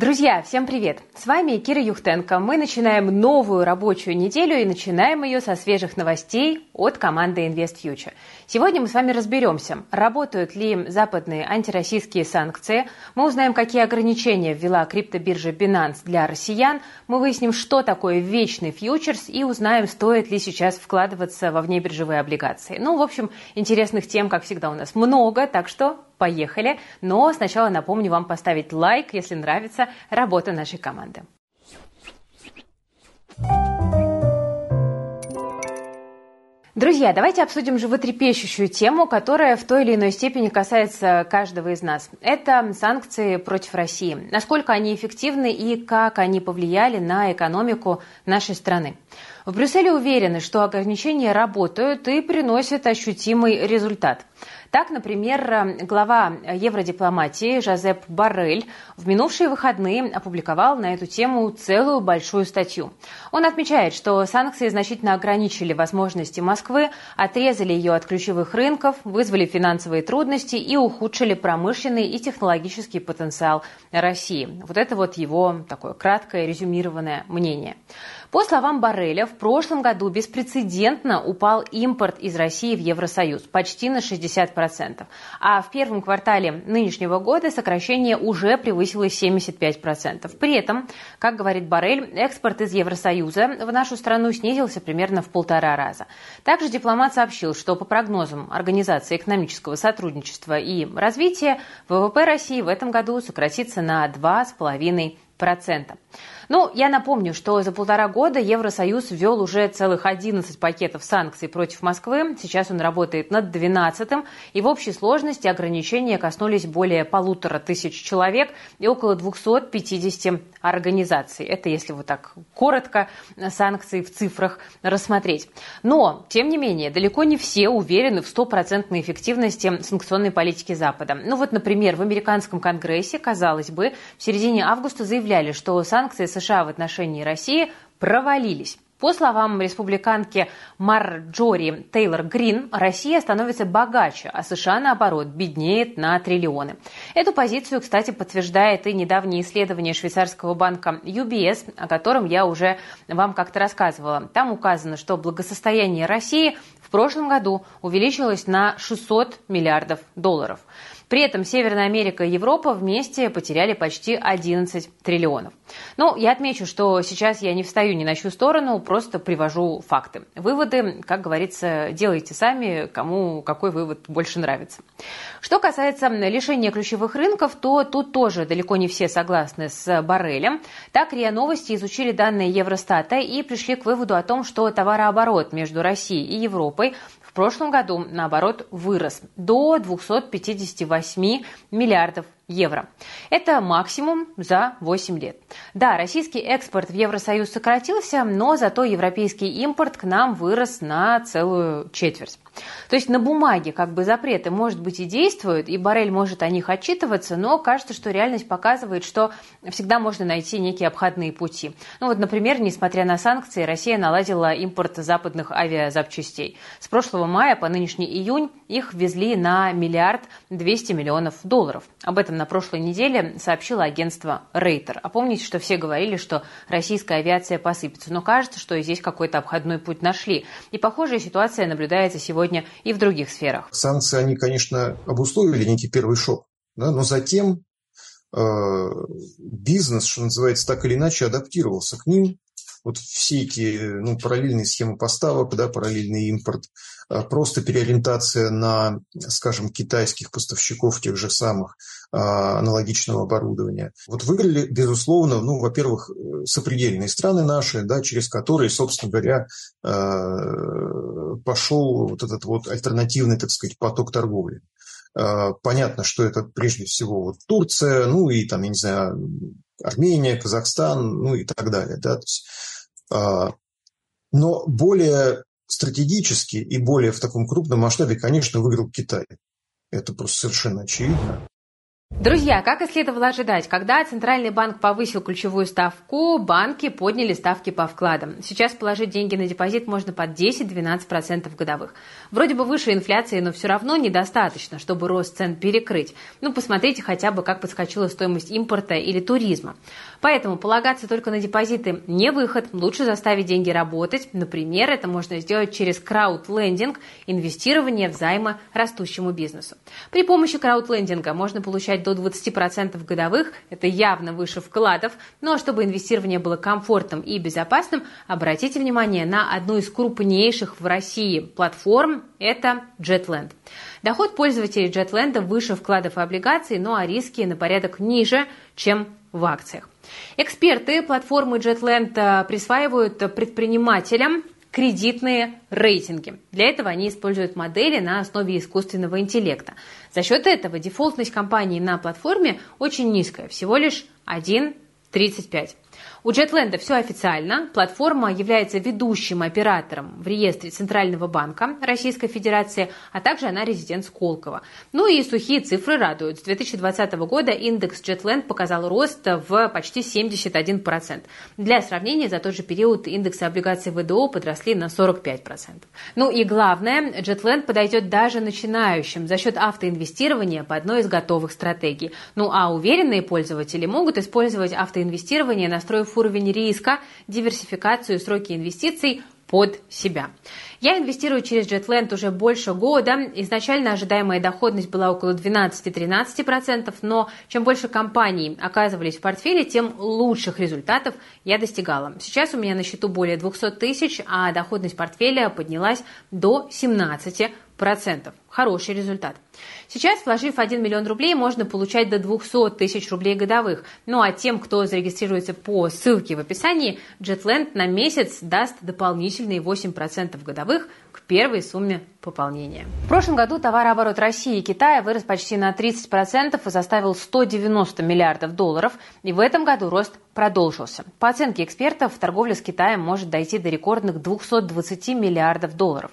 Друзья, всем привет! С вами Кира Юхтенко. Мы начинаем новую рабочую неделю и начинаем ее со свежих новостей от команды InvestFuture. Сегодня мы с вами разберемся, работают ли западные антироссийские санкции, мы узнаем, какие ограничения ввела криптобиржа Binance для россиян, мы выясним, что такое вечный фьючерс и узнаем, стоит ли сейчас вкладываться во внебиржевые облигации. Ну, в общем, интересных тем, как всегда, у нас много, так что поехали. Но сначала напомню вам поставить лайк, если нравится работа нашей команды. Друзья, давайте обсудим животрепещущую тему, которая в той или иной степени касается каждого из нас. Это санкции против России. Насколько они эффективны и как они повлияли на экономику нашей страны. В Брюсселе уверены, что ограничения работают и приносят ощутимый результат. Так, например, глава евродипломатии Жозеп Баррель в минувшие выходные опубликовал на эту тему целую большую статью. Он отмечает, что санкции значительно ограничили возможности Москвы, отрезали ее от ключевых рынков, вызвали финансовые трудности и ухудшили промышленный и технологический потенциал России. Вот это вот его такое краткое резюмированное мнение. По словам Барреля, в прошлом году беспрецедентно упал импорт из России в Евросоюз почти на 60%, а в первом квартале нынешнего года сокращение уже превысило 75%. При этом, как говорит Барель, экспорт из Евросоюза в нашу страну снизился примерно в полтора раза. Также дипломат сообщил, что по прогнозам Организации экономического сотрудничества и развития ВВП России в этом году сократится на 2,5%. Ну, я напомню, что за полтора года Евросоюз ввел уже целых 11 пакетов санкций против Москвы. Сейчас он работает над 12-м. И в общей сложности ограничения коснулись более полутора тысяч человек и около 250 организаций. Это если вот так коротко санкции в цифрах рассмотреть. Но, тем не менее, далеко не все уверены в стопроцентной эффективности санкционной политики Запада. Ну вот, например, в американском конгрессе, казалось бы, в середине августа заявляли, что санкции США в отношении России провалились. По словам республиканки Марджори Тейлор Грин, Россия становится богаче, а США, наоборот, беднеет на триллионы. Эту позицию, кстати, подтверждает и недавнее исследование швейцарского банка UBS, о котором я уже вам как-то рассказывала. Там указано, что благосостояние России в прошлом году увеличилось на 600 миллиардов долларов. При этом Северная Америка и Европа вместе потеряли почти 11 триллионов. Ну, я отмечу, что сейчас я не встаю ни на чью сторону, просто привожу факты. Выводы, как говорится, делайте сами, кому какой вывод больше нравится. Что касается лишения ключевых рынков, то тут тоже далеко не все согласны с Баррелем. Так, РИА Новости изучили данные Евростата и пришли к выводу о том, что товарооборот между Россией и Европой прошлом году, наоборот, вырос до 258 миллиардов евро. Это максимум за 8 лет. Да, российский экспорт в Евросоюз сократился, но зато европейский импорт к нам вырос на целую четверть. То есть на бумаге как бы запреты, может быть, и действуют, и Барель может о них отчитываться, но кажется, что реальность показывает, что всегда можно найти некие обходные пути. Ну вот, например, несмотря на санкции, Россия наладила импорт западных авиазапчастей. С прошлого мая по нынешний июнь их ввезли на миллиард двести миллионов долларов. Об этом на прошлой неделе сообщило агентство Рейтер. А помните, что все говорили, что российская авиация посыпется. Но кажется, что и здесь какой-то обходной путь нашли. И похожая ситуация наблюдается сегодня и в других сферах. Санкции, они, конечно, обусловили некий первый шок. Да, но затем э, бизнес, что называется, так или иначе адаптировался к ним вот все эти ну, параллельные схемы поставок, да, параллельный импорт, а, просто переориентация на, скажем, китайских поставщиков тех же самых а, аналогичного оборудования. Вот выиграли, безусловно, ну, во-первых, сопредельные страны наши, да, через которые, собственно говоря, а, пошел вот этот вот альтернативный, так сказать, поток торговли. Понятно, что это прежде всего вот Турция, ну и там, я не знаю, Армения, Казахстан, ну и так далее. Да? То есть, а, но более стратегически и более в таком крупном масштабе, конечно, выиграл Китай. Это просто совершенно очевидно. Друзья, как и следовало ожидать, когда Центральный банк повысил ключевую ставку, банки подняли ставки по вкладам. Сейчас положить деньги на депозит можно под 10-12% годовых. Вроде бы выше инфляции, но все равно недостаточно, чтобы рост цен перекрыть. Ну, посмотрите хотя бы, как подскочила стоимость импорта или туризма. Поэтому полагаться только на депозиты не выход. Лучше заставить деньги работать. Например, это можно сделать через краудлендинг, инвестирование в займы растущему бизнесу. При помощи краудлендинга можно получать получать до 20% годовых, это явно выше вкладов, но чтобы инвестирование было комфортным и безопасным, обратите внимание на одну из крупнейших в России платформ, это JetLand. Доход пользователей JetLand выше вкладов и облигаций, но а риски на порядок ниже, чем в акциях. Эксперты платформы JetLand э, присваивают предпринимателям кредитные рейтинги. Для этого они используют модели на основе искусственного интеллекта. За счет этого дефолтность компании на платформе очень низкая, всего лишь 1,35. У JetLand все официально. Платформа является ведущим оператором в реестре Центрального банка Российской Федерации, а также она резидент Сколково. Ну и сухие цифры радуют. С 2020 года индекс JetLand показал рост в почти 71%. Для сравнения, за тот же период индексы облигаций ВДО подросли на 45%. Ну и главное, JetLand подойдет даже начинающим за счет автоинвестирования по одной из готовых стратегий. Ну а уверенные пользователи могут использовать автоинвестирование, настроив уровень риска, диверсификацию и сроки инвестиций под себя. Я инвестирую через JetLand уже больше года. Изначально ожидаемая доходность была около 12-13%, но чем больше компаний оказывались в портфеле, тем лучших результатов я достигала. Сейчас у меня на счету более 200 тысяч, а доходность портфеля поднялась до 17% процентов. Хороший результат. Сейчас, вложив 1 миллион рублей, можно получать до 200 тысяч рублей годовых. Ну а тем, кто зарегистрируется по ссылке в описании, JetLand на месяц даст дополнительные 8% годовых к первой сумме пополнения. В прошлом году товарооборот России и Китая вырос почти на 30% и составил 190 миллиардов долларов. И в этом году рост продолжился. По оценке экспертов, торговля с Китаем может дойти до рекордных 220 миллиардов долларов.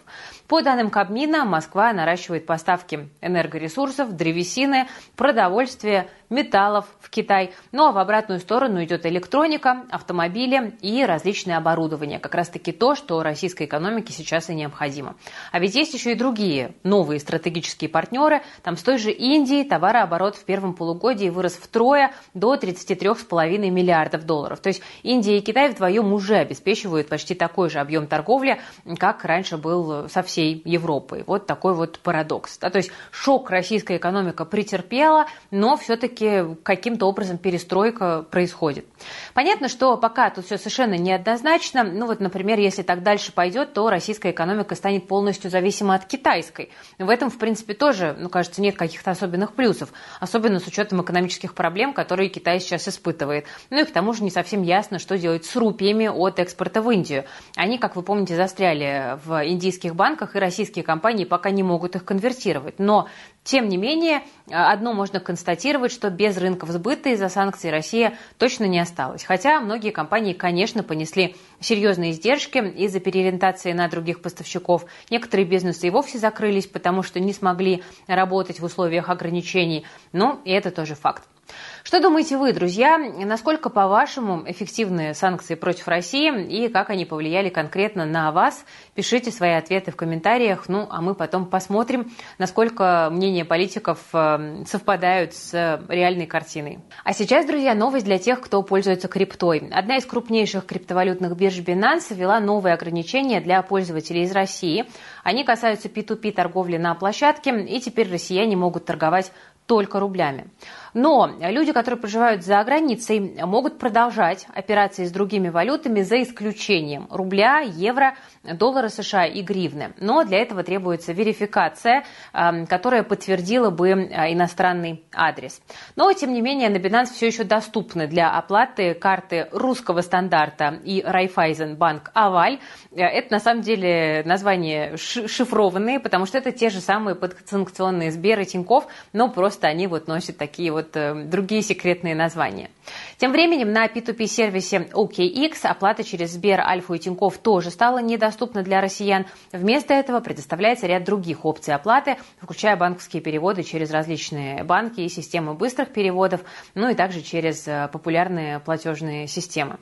По данным Кабмина, Москва наращивает поставки энергоресурсов, древесины, продовольствия, металлов в Китай. Ну а в обратную сторону идет электроника, автомобили и различные оборудование. Как раз таки то, что российской экономике сейчас и необходимо. А ведь есть еще и другие новые стратегические партнеры. Там с той же Индии товарооборот в первом полугодии вырос втрое до 33,5 миллиардов долларов. То есть Индия и Китай вдвоем уже обеспечивают почти такой же объем торговли, как раньше был со всей Европой. Вот такой вот парадокс. Да? То есть шок российская экономика претерпела, но все-таки каким-то образом перестройка происходит. Понятно, что пока тут все совершенно неоднозначно. Ну вот, например, если так дальше пойдет, то российская экономика станет полностью зависима от китайской. В этом, в принципе, тоже, ну, кажется, нет каких-то особенных плюсов. Особенно с учетом экономических проблем, которые Китай сейчас испытывает. Ну и к тому же не совсем ясно, что делать с рупиями от экспорта в Индию. Они, как вы помните, застряли в индийских банках, и российские компании пока не могут их конвертировать. Но тем не менее, одно можно констатировать, что без рынков сбыта из-за санкций Россия точно не осталась. Хотя многие компании, конечно, понесли серьезные издержки из-за переориентации на других поставщиков. Некоторые бизнесы и вовсе закрылись, потому что не смогли работать в условиях ограничений. Но и это тоже факт. Что думаете вы, друзья? Насколько, по-вашему, эффективны санкции против России и как они повлияли конкретно на вас? Пишите свои ответы в комментариях, ну а мы потом посмотрим, насколько мнения политиков э, совпадают с реальной картиной. А сейчас, друзья, новость для тех, кто пользуется криптой. Одна из крупнейших криптовалютных бирж Binance ввела новые ограничения для пользователей из России. Они касаются P2P торговли на площадке, и теперь россияне могут торговать только рублями. Но люди, которые проживают за границей, могут продолжать операции с другими валютами за исключением рубля, евро, доллара США и гривны. Но для этого требуется верификация, эм, которая подтвердила бы э, иностранный адрес. Но, тем не менее, на Binance все еще доступны для оплаты карты русского стандарта и Райфайзен банк Аваль. Э, это на самом деле названия шифрованные, потому что это те же самые подсанкционные Сбер и Тиньков, но просто они вот носят такие вот э, другие секретные названия. Тем временем на P2P-сервисе OKX оплата через Сбер, Альфу и Тинькофф тоже стала недоступна для россиян. Вместо этого предоставляется ряд других опций оплаты, включая банковские переводы через различные банки и системы быстрых переводов, ну и также через э, популярные платежные системы.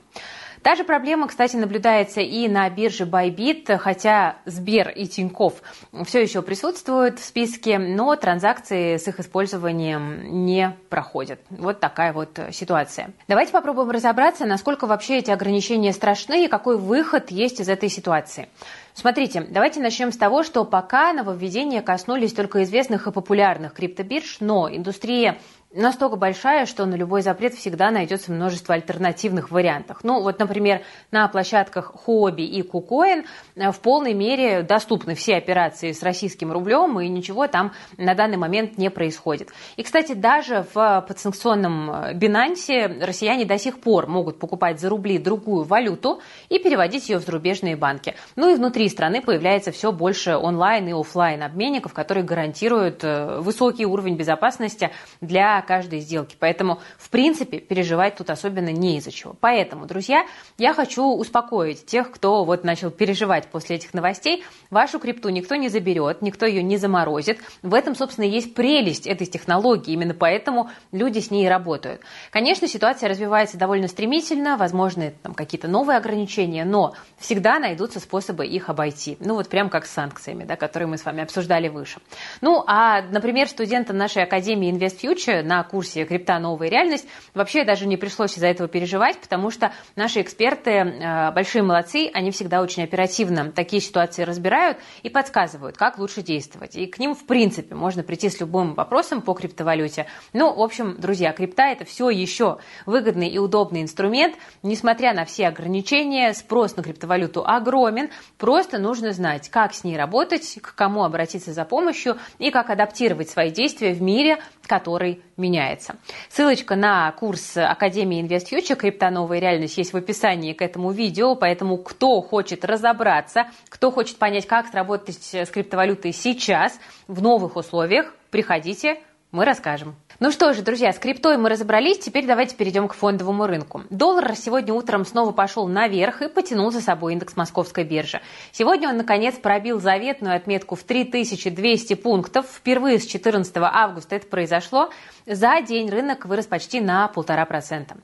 Та же проблема, кстати, наблюдается и на бирже Bybit, хотя Сбер и Тиньков все еще присутствуют в списке, но транзакции с их использованием не проходят. Вот такая вот ситуация. Давайте попробуем разобраться, насколько вообще эти ограничения страшны и какой выход есть из этой ситуации. Смотрите, давайте начнем с того, что пока нововведения коснулись только известных и популярных криптобирж, но индустрия настолько большая, что на любой запрет всегда найдется множество альтернативных вариантов. Ну, вот, например, на площадках Хобби и Кукоин э, в полной мере доступны все операции с российским рублем, и ничего там на данный момент не происходит. И, кстати, даже в подсанкционном э, Бинансе россияне до сих пор могут покупать за рубли другую валюту и переводить ее в зарубежные банки. Ну и внутри страны появляется все больше онлайн и офлайн обменников, которые гарантируют э, высокий уровень безопасности для каждой сделки. Поэтому, в принципе, переживать тут особенно не из-за чего. Поэтому, друзья, я хочу успокоить тех, кто вот начал переживать после этих новостей. Вашу крипту никто не заберет, никто ее не заморозит. В этом, собственно, есть прелесть этой технологии. Именно поэтому люди с ней работают. Конечно, ситуация развивается довольно стремительно, возможны там какие-то новые ограничения, но всегда найдутся способы их обойти. Ну вот прям как с санкциями, да, которые мы с вами обсуждали выше. Ну а, например, студентам нашей Академии InvestFuture на курсе «Крипта. Новая реальность». Вообще даже не пришлось из-за этого переживать, потому что наши эксперты э, большие молодцы, они всегда очень оперативно такие ситуации разбирают и подсказывают, как лучше действовать. И к ним, в принципе, можно прийти с любым вопросом по криптовалюте. Ну, в общем, друзья, крипта – это все еще выгодный и удобный инструмент. Несмотря на все ограничения, спрос на криптовалюту огромен. Просто нужно знать, как с ней работать, к кому обратиться за помощью и как адаптировать свои действия в мире, который меняется. Ссылочка на курс Академии InvestFuture «Криптоновая реальность» есть в описании к этому видео, поэтому кто хочет разобраться, кто хочет понять, как сработать с криптовалютой сейчас в новых условиях, приходите, мы расскажем. Ну что же, друзья, с криптой мы разобрались, теперь давайте перейдем к фондовому рынку. Доллар сегодня утром снова пошел наверх и потянул за собой индекс московской биржи. Сегодня он, наконец, пробил заветную отметку в 3200 пунктов. Впервые с 14 августа это произошло. За день рынок вырос почти на полтора процента.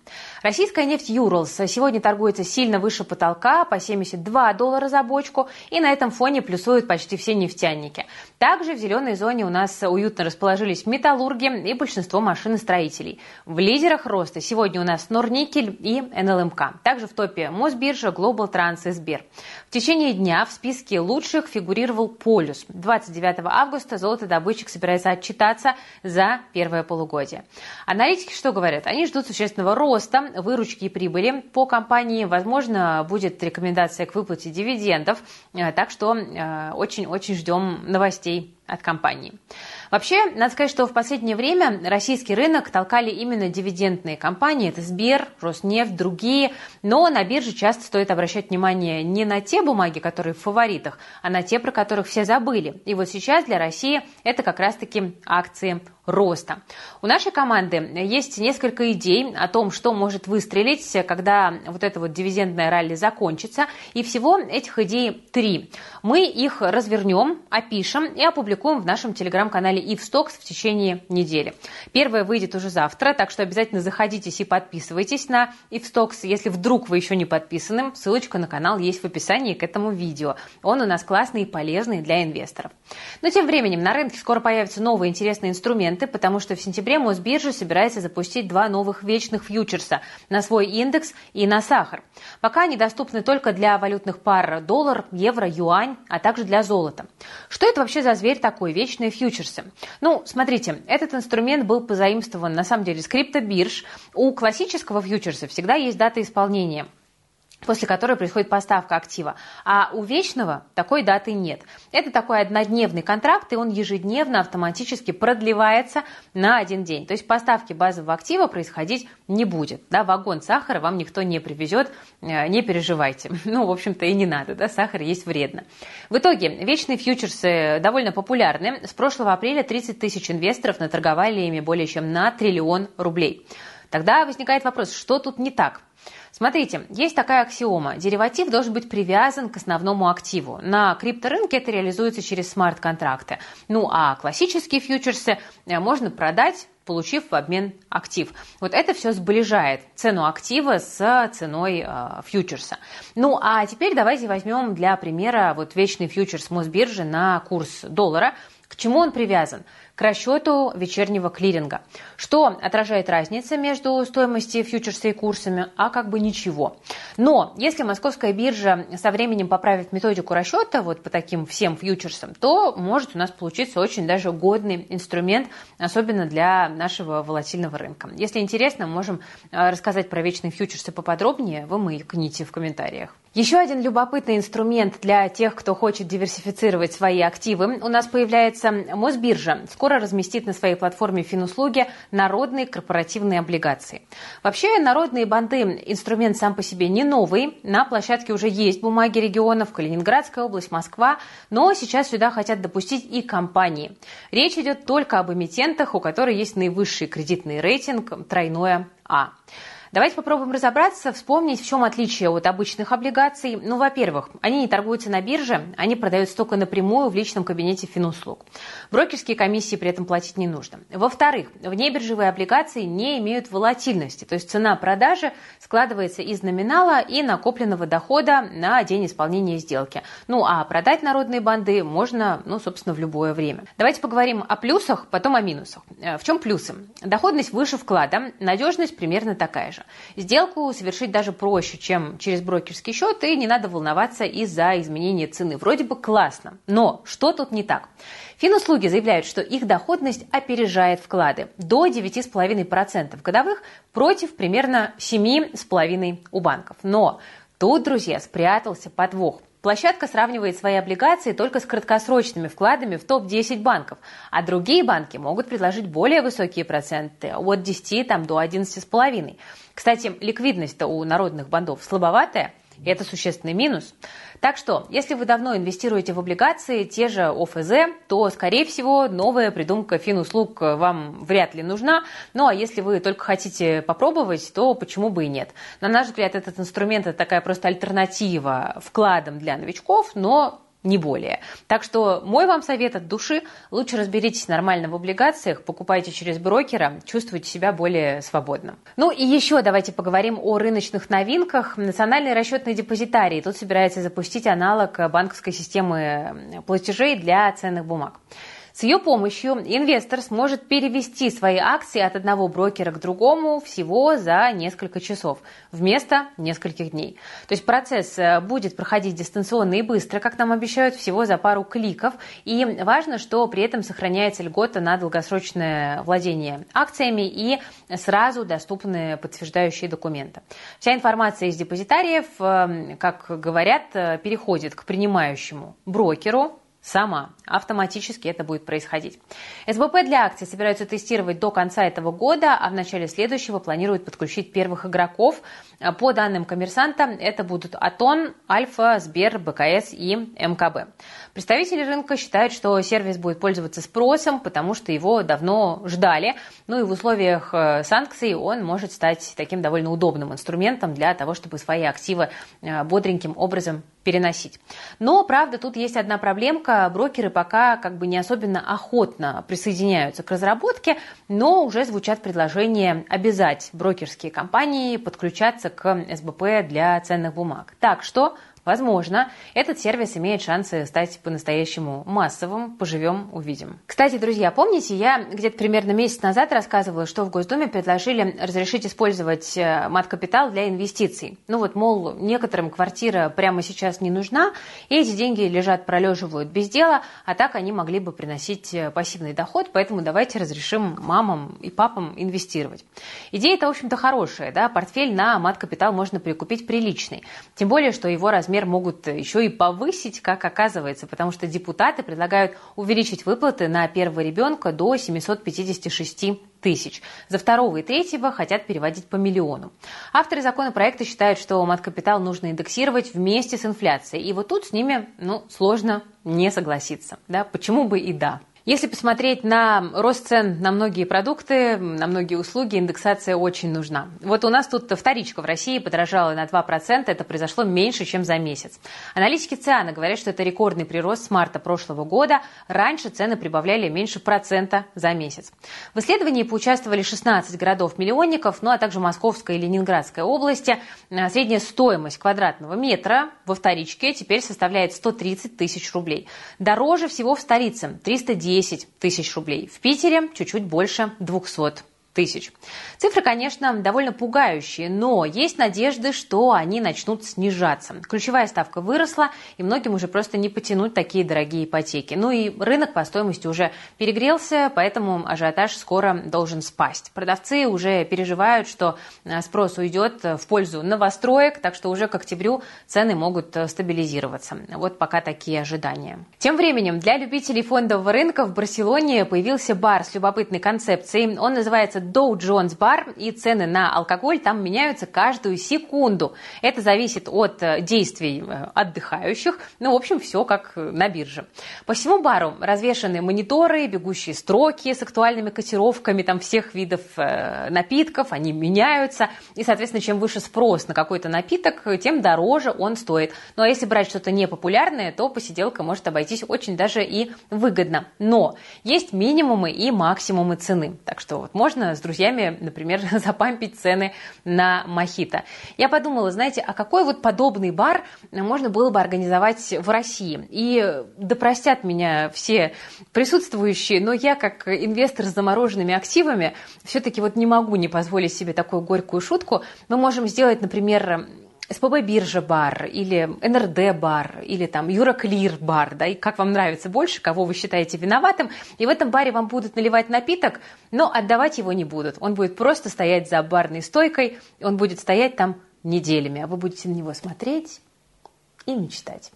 Российская нефть Юрлс сегодня торгуется сильно выше потолка, по 72 доллара за бочку, и на этом фоне плюсуют почти все нефтяники. Также в зеленой зоне у нас уютно расположились металлурги и большинство машиностроителей. В лидерах роста сегодня у нас Норникель и НЛМК. Также в топе Мосбиржа, Global Транс и Сбер. В течение дня в списке лучших фигурировал Полюс. 29 августа золотодобытчик собирается отчитаться за первое полугодие. Аналитики что говорят? Они ждут существенного роста выручки и прибыли по компании. Возможно, будет рекомендация к выплате дивидендов. Э, так что э, очень-очень ждем новостей от компании. Вообще, надо сказать, что в последнее время российский рынок толкали именно дивидендные компании. Это Сбер, Роснефть, другие. Но на бирже часто стоит обращать внимание не на те бумаги, которые в фаворитах, а на те, про которых все забыли. И вот сейчас для России это как раз-таки акции роста. У нашей команды есть несколько идей о том, что может выстрелить, когда вот это вот дивидендное ралли закончится. И всего этих идей три. Мы их развернем, опишем и опубликуем в нашем телеграм-канале IfStocks в течение недели. Первое выйдет уже завтра, так что обязательно заходите и подписывайтесь на IfStocks. Если вдруг вы еще не подписаны, ссылочка на канал есть в описании к этому видео. Он у нас классный и полезный для инвесторов. Но тем временем на рынке скоро появятся новые интересные инструменты, потому что в сентябре Мосбиржа собирается запустить два новых вечных фьючерса на свой индекс и на сахар. Пока они доступны только для валютных пар доллар, евро, юань, а также для золота. Что это вообще за зверь такой, вечные фьючерсы? Ну, смотрите, этот инструмент был позаимствован на самом деле с криптобирж. У классического фьючерса всегда есть дата исполнения – после которой происходит поставка актива. А у вечного такой даты нет. Это такой однодневный контракт, и он ежедневно автоматически продлевается на один день. То есть поставки базового актива происходить не будет. Да, вагон сахара вам никто не привезет, э, не переживайте. Ну, в общем-то, и не надо, да, сахар есть вредно. В итоге, вечные фьючерсы довольно популярны. С прошлого апреля 30 тысяч инвесторов наторговали ими более чем на триллион рублей. Тогда возникает вопрос, что тут не так? Смотрите, есть такая аксиома. Дериватив должен быть привязан к основному активу. На крипторынке это реализуется через смарт-контракты. Ну а классические фьючерсы э, можно продать получив в обмен актив. Вот это все сближает цену актива с ценой э, фьючерса. Ну а теперь давайте возьмем для примера вот вечный фьючерс Мосбиржи на курс доллара. К чему он привязан? К расчету вечернего клиринга, что отражает разница между стоимостью фьючерса и курсами, а как бы ничего. Но если московская биржа со временем поправит методику расчета вот по таким всем фьючерсам, то может у нас получиться очень даже годный инструмент, особенно для нашего волатильного рынка. Если интересно, можем э, рассказать про вечные фьючерсы поподробнее, вы маякните в комментариях. Еще один любопытный инструмент для тех, кто хочет диверсифицировать свои активы. У нас появляется Мосбиржа. Скоро разместит на своей платформе финуслуги народные корпоративные облигации. Вообще, народные банды – инструмент сам по себе не новый. На площадке уже есть бумаги регионов, Калининградская область, Москва. Но сейчас сюда хотят допустить и компании. Речь идет только об эмитентах, у которых есть наивысший кредитный рейтинг – тройное А. Давайте попробуем разобраться, вспомнить, в чем отличие от обычных облигаций. Ну, во-первых, они не торгуются на бирже, они продаются только напрямую в личном кабинете финуслуг. Брокерские комиссии при этом платить не нужно. Во-вторых, внебиржевые облигации не имеют волатильности, то есть цена продажи складывается из номинала и накопленного дохода на день исполнения сделки. Ну, а продать народные банды можно, ну, собственно, в любое время. Давайте поговорим о плюсах, потом о минусах. Э, в чем плюсы? Доходность выше вклада, надежность примерно такая же. Сделку совершить даже проще, чем через брокерский счет, и не надо волноваться из-за изменения цены. Вроде бы классно, но что тут не так? Финуслуги заявляют, что их доходность опережает вклады до 9,5% годовых против примерно 7,5% у банков. Но тут, друзья, спрятался подвох – Площадка сравнивает свои облигации только с краткосрочными вкладами в топ-10 банков, а другие банки могут предложить более высокие проценты, от 10 там, до 11,5. Кстати, ликвидность-то у народных бандов слабоватая, и это существенный минус. Так что, если вы давно инвестируете в облигации, те же ОФЗ, то, скорее всего, новая придумка финуслуг вам вряд ли нужна. Ну, а если вы только хотите попробовать, то почему бы и нет. На наш взгляд, этот инструмент – это такая просто альтернатива вкладам для новичков, но не более. Так что мой вам совет от души – лучше разберитесь нормально в облигациях, покупайте через брокера, чувствуйте себя более свободным. Ну и еще давайте поговорим о рыночных новинках. Национальный расчетный депозитарий тут собирается запустить аналог банковской системы платежей для ценных бумаг. С ее помощью инвестор сможет перевести свои акции от одного брокера к другому всего за несколько часов вместо нескольких дней. То есть процесс э, будет проходить дистанционно и быстро, как нам обещают, всего за пару кликов. И важно, что при этом сохраняется льгота на долгосрочное владение акциями и сразу доступны подтверждающие документы. Вся информация из депозитариев, э, как говорят, э, переходит к принимающему брокеру, сама. Автоматически это будет происходить. СБП для акций собираются тестировать до конца этого года, а в начале следующего планируют подключить первых игроков. По данным коммерсанта, это будут Атон, Альфа, Сбер, БКС и МКБ. Представители рынка считают, что сервис будет пользоваться спросом, потому что его давно ждали. Ну и в условиях э, санкций он может стать таким довольно удобным инструментом для того, чтобы свои активы э, бодреньким образом переносить. Но, правда, тут есть одна проблемка. Брокеры пока как бы не особенно охотно присоединяются к разработке, но уже звучат предложения обязать брокерские компании подключаться к СБП для ценных бумаг. Так что Возможно, этот сервис имеет шансы стать по-настоящему массовым. Поживем, увидим. Кстати, друзья, помните, я где-то примерно месяц назад рассказывала, что в Госдуме предложили разрешить использовать э, мат-капитал для инвестиций. Ну вот, мол, некоторым квартира прямо сейчас не нужна, и эти деньги лежат, пролеживают без дела, а так они могли бы приносить э, пассивный доход, поэтому давайте разрешим мамам и папам инвестировать. Идея-то, в общем-то, хорошая, да, портфель на мат-капитал можно прикупить приличный. Тем более, что его размер размер могут еще и повысить, как оказывается, потому что депутаты предлагают увеличить выплаты на первого ребенка до 756 тысяч. За второго и третьего хотят переводить по миллиону. Авторы законопроекта считают, что мат-капитал нужно индексировать вместе с инфляцией. И вот тут с ними ну, сложно не согласиться. Да? Почему бы и да. Если посмотреть на рост цен на многие продукты, на многие услуги, индексация очень нужна. Вот у нас тут вторичка в России подорожала на 2%, это произошло меньше, чем за месяц. Аналитики ЦИАНа говорят, что это рекордный прирост с марта прошлого года. Раньше цены прибавляли меньше процента за месяц. В исследовании поучаствовали 16 городов-миллионников, ну а также Московская и Ленинградская области. Средняя стоимость квадратного метра во вторичке теперь составляет 130 тысяч рублей. Дороже всего в столице – 310 10 тысяч рублей. В Питере чуть-чуть больше 200 тысяч. Цифры, конечно, довольно пугающие, но есть надежды, что они начнут снижаться. Ключевая ставка выросла, и многим уже просто не потянуть такие дорогие ипотеки. Ну и рынок по стоимости уже перегрелся, поэтому ажиотаж скоро должен спасть. Продавцы уже переживают, что э, спрос уйдет в пользу новостроек, так что уже к октябрю цены могут э, стабилизироваться. Вот пока такие ожидания. Тем временем для любителей фондового рынка в Барселоне появился бар с любопытной концепцией. Он называется Dow Jones Bar, и цены на алкоголь там меняются каждую секунду. Это зависит от э, действий э, отдыхающих. Ну, в общем, все как на бирже. По всему бару развешаны мониторы, бегущие строки с актуальными котировками там всех видов э, напитков, они меняются. И, соответственно, чем выше спрос на какой-то напиток, тем дороже он стоит. Ну, а если брать что-то непопулярное, то посиделка может обойтись очень даже и выгодно. Но есть минимумы и максимумы цены. Так что вот можно с друзьями, например, запампить цены на мохито. Я подумала, знаете, а какой вот подобный бар можно было бы организовать в России? И да простят меня все присутствующие, но я как инвестор с замороженными активами все-таки вот не могу не позволить себе такую горькую шутку. Мы можем сделать, например, СПБ биржа бар или НРД бар или там Юроклир бар, да, и как вам нравится больше, кого вы считаете виноватым. И в этом баре вам будут наливать напиток, но отдавать его не будут. Он будет просто стоять за барной стойкой, он будет стоять там неделями, а вы будете на него смотреть и мечтать.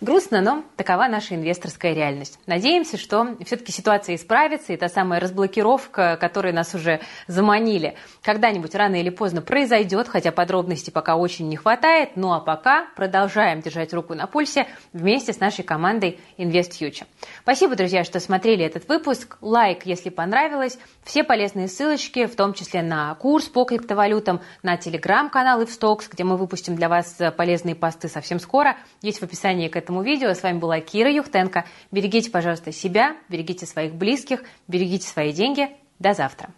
Грустно, но такова наша инвесторская реальность. Надеемся, что все-таки ситуация исправится, и та самая разблокировка, которой нас уже заманили, когда-нибудь рано или поздно произойдет, хотя подробностей пока очень не хватает. Ну а пока продолжаем держать руку на пульсе вместе с нашей командой InvestFuture. Спасибо, друзья, что смотрели этот выпуск. Лайк, если понравилось. Все полезные ссылочки, в том числе на курс по криптовалютам, на телеграм-канал InvStocks, где мы выпустим для вас полезные посты совсем скоро, есть в описании к этому этому видео. С вами была Кира Юхтенко. Берегите, пожалуйста, себя, берегите своих близких, берегите свои деньги. До завтра.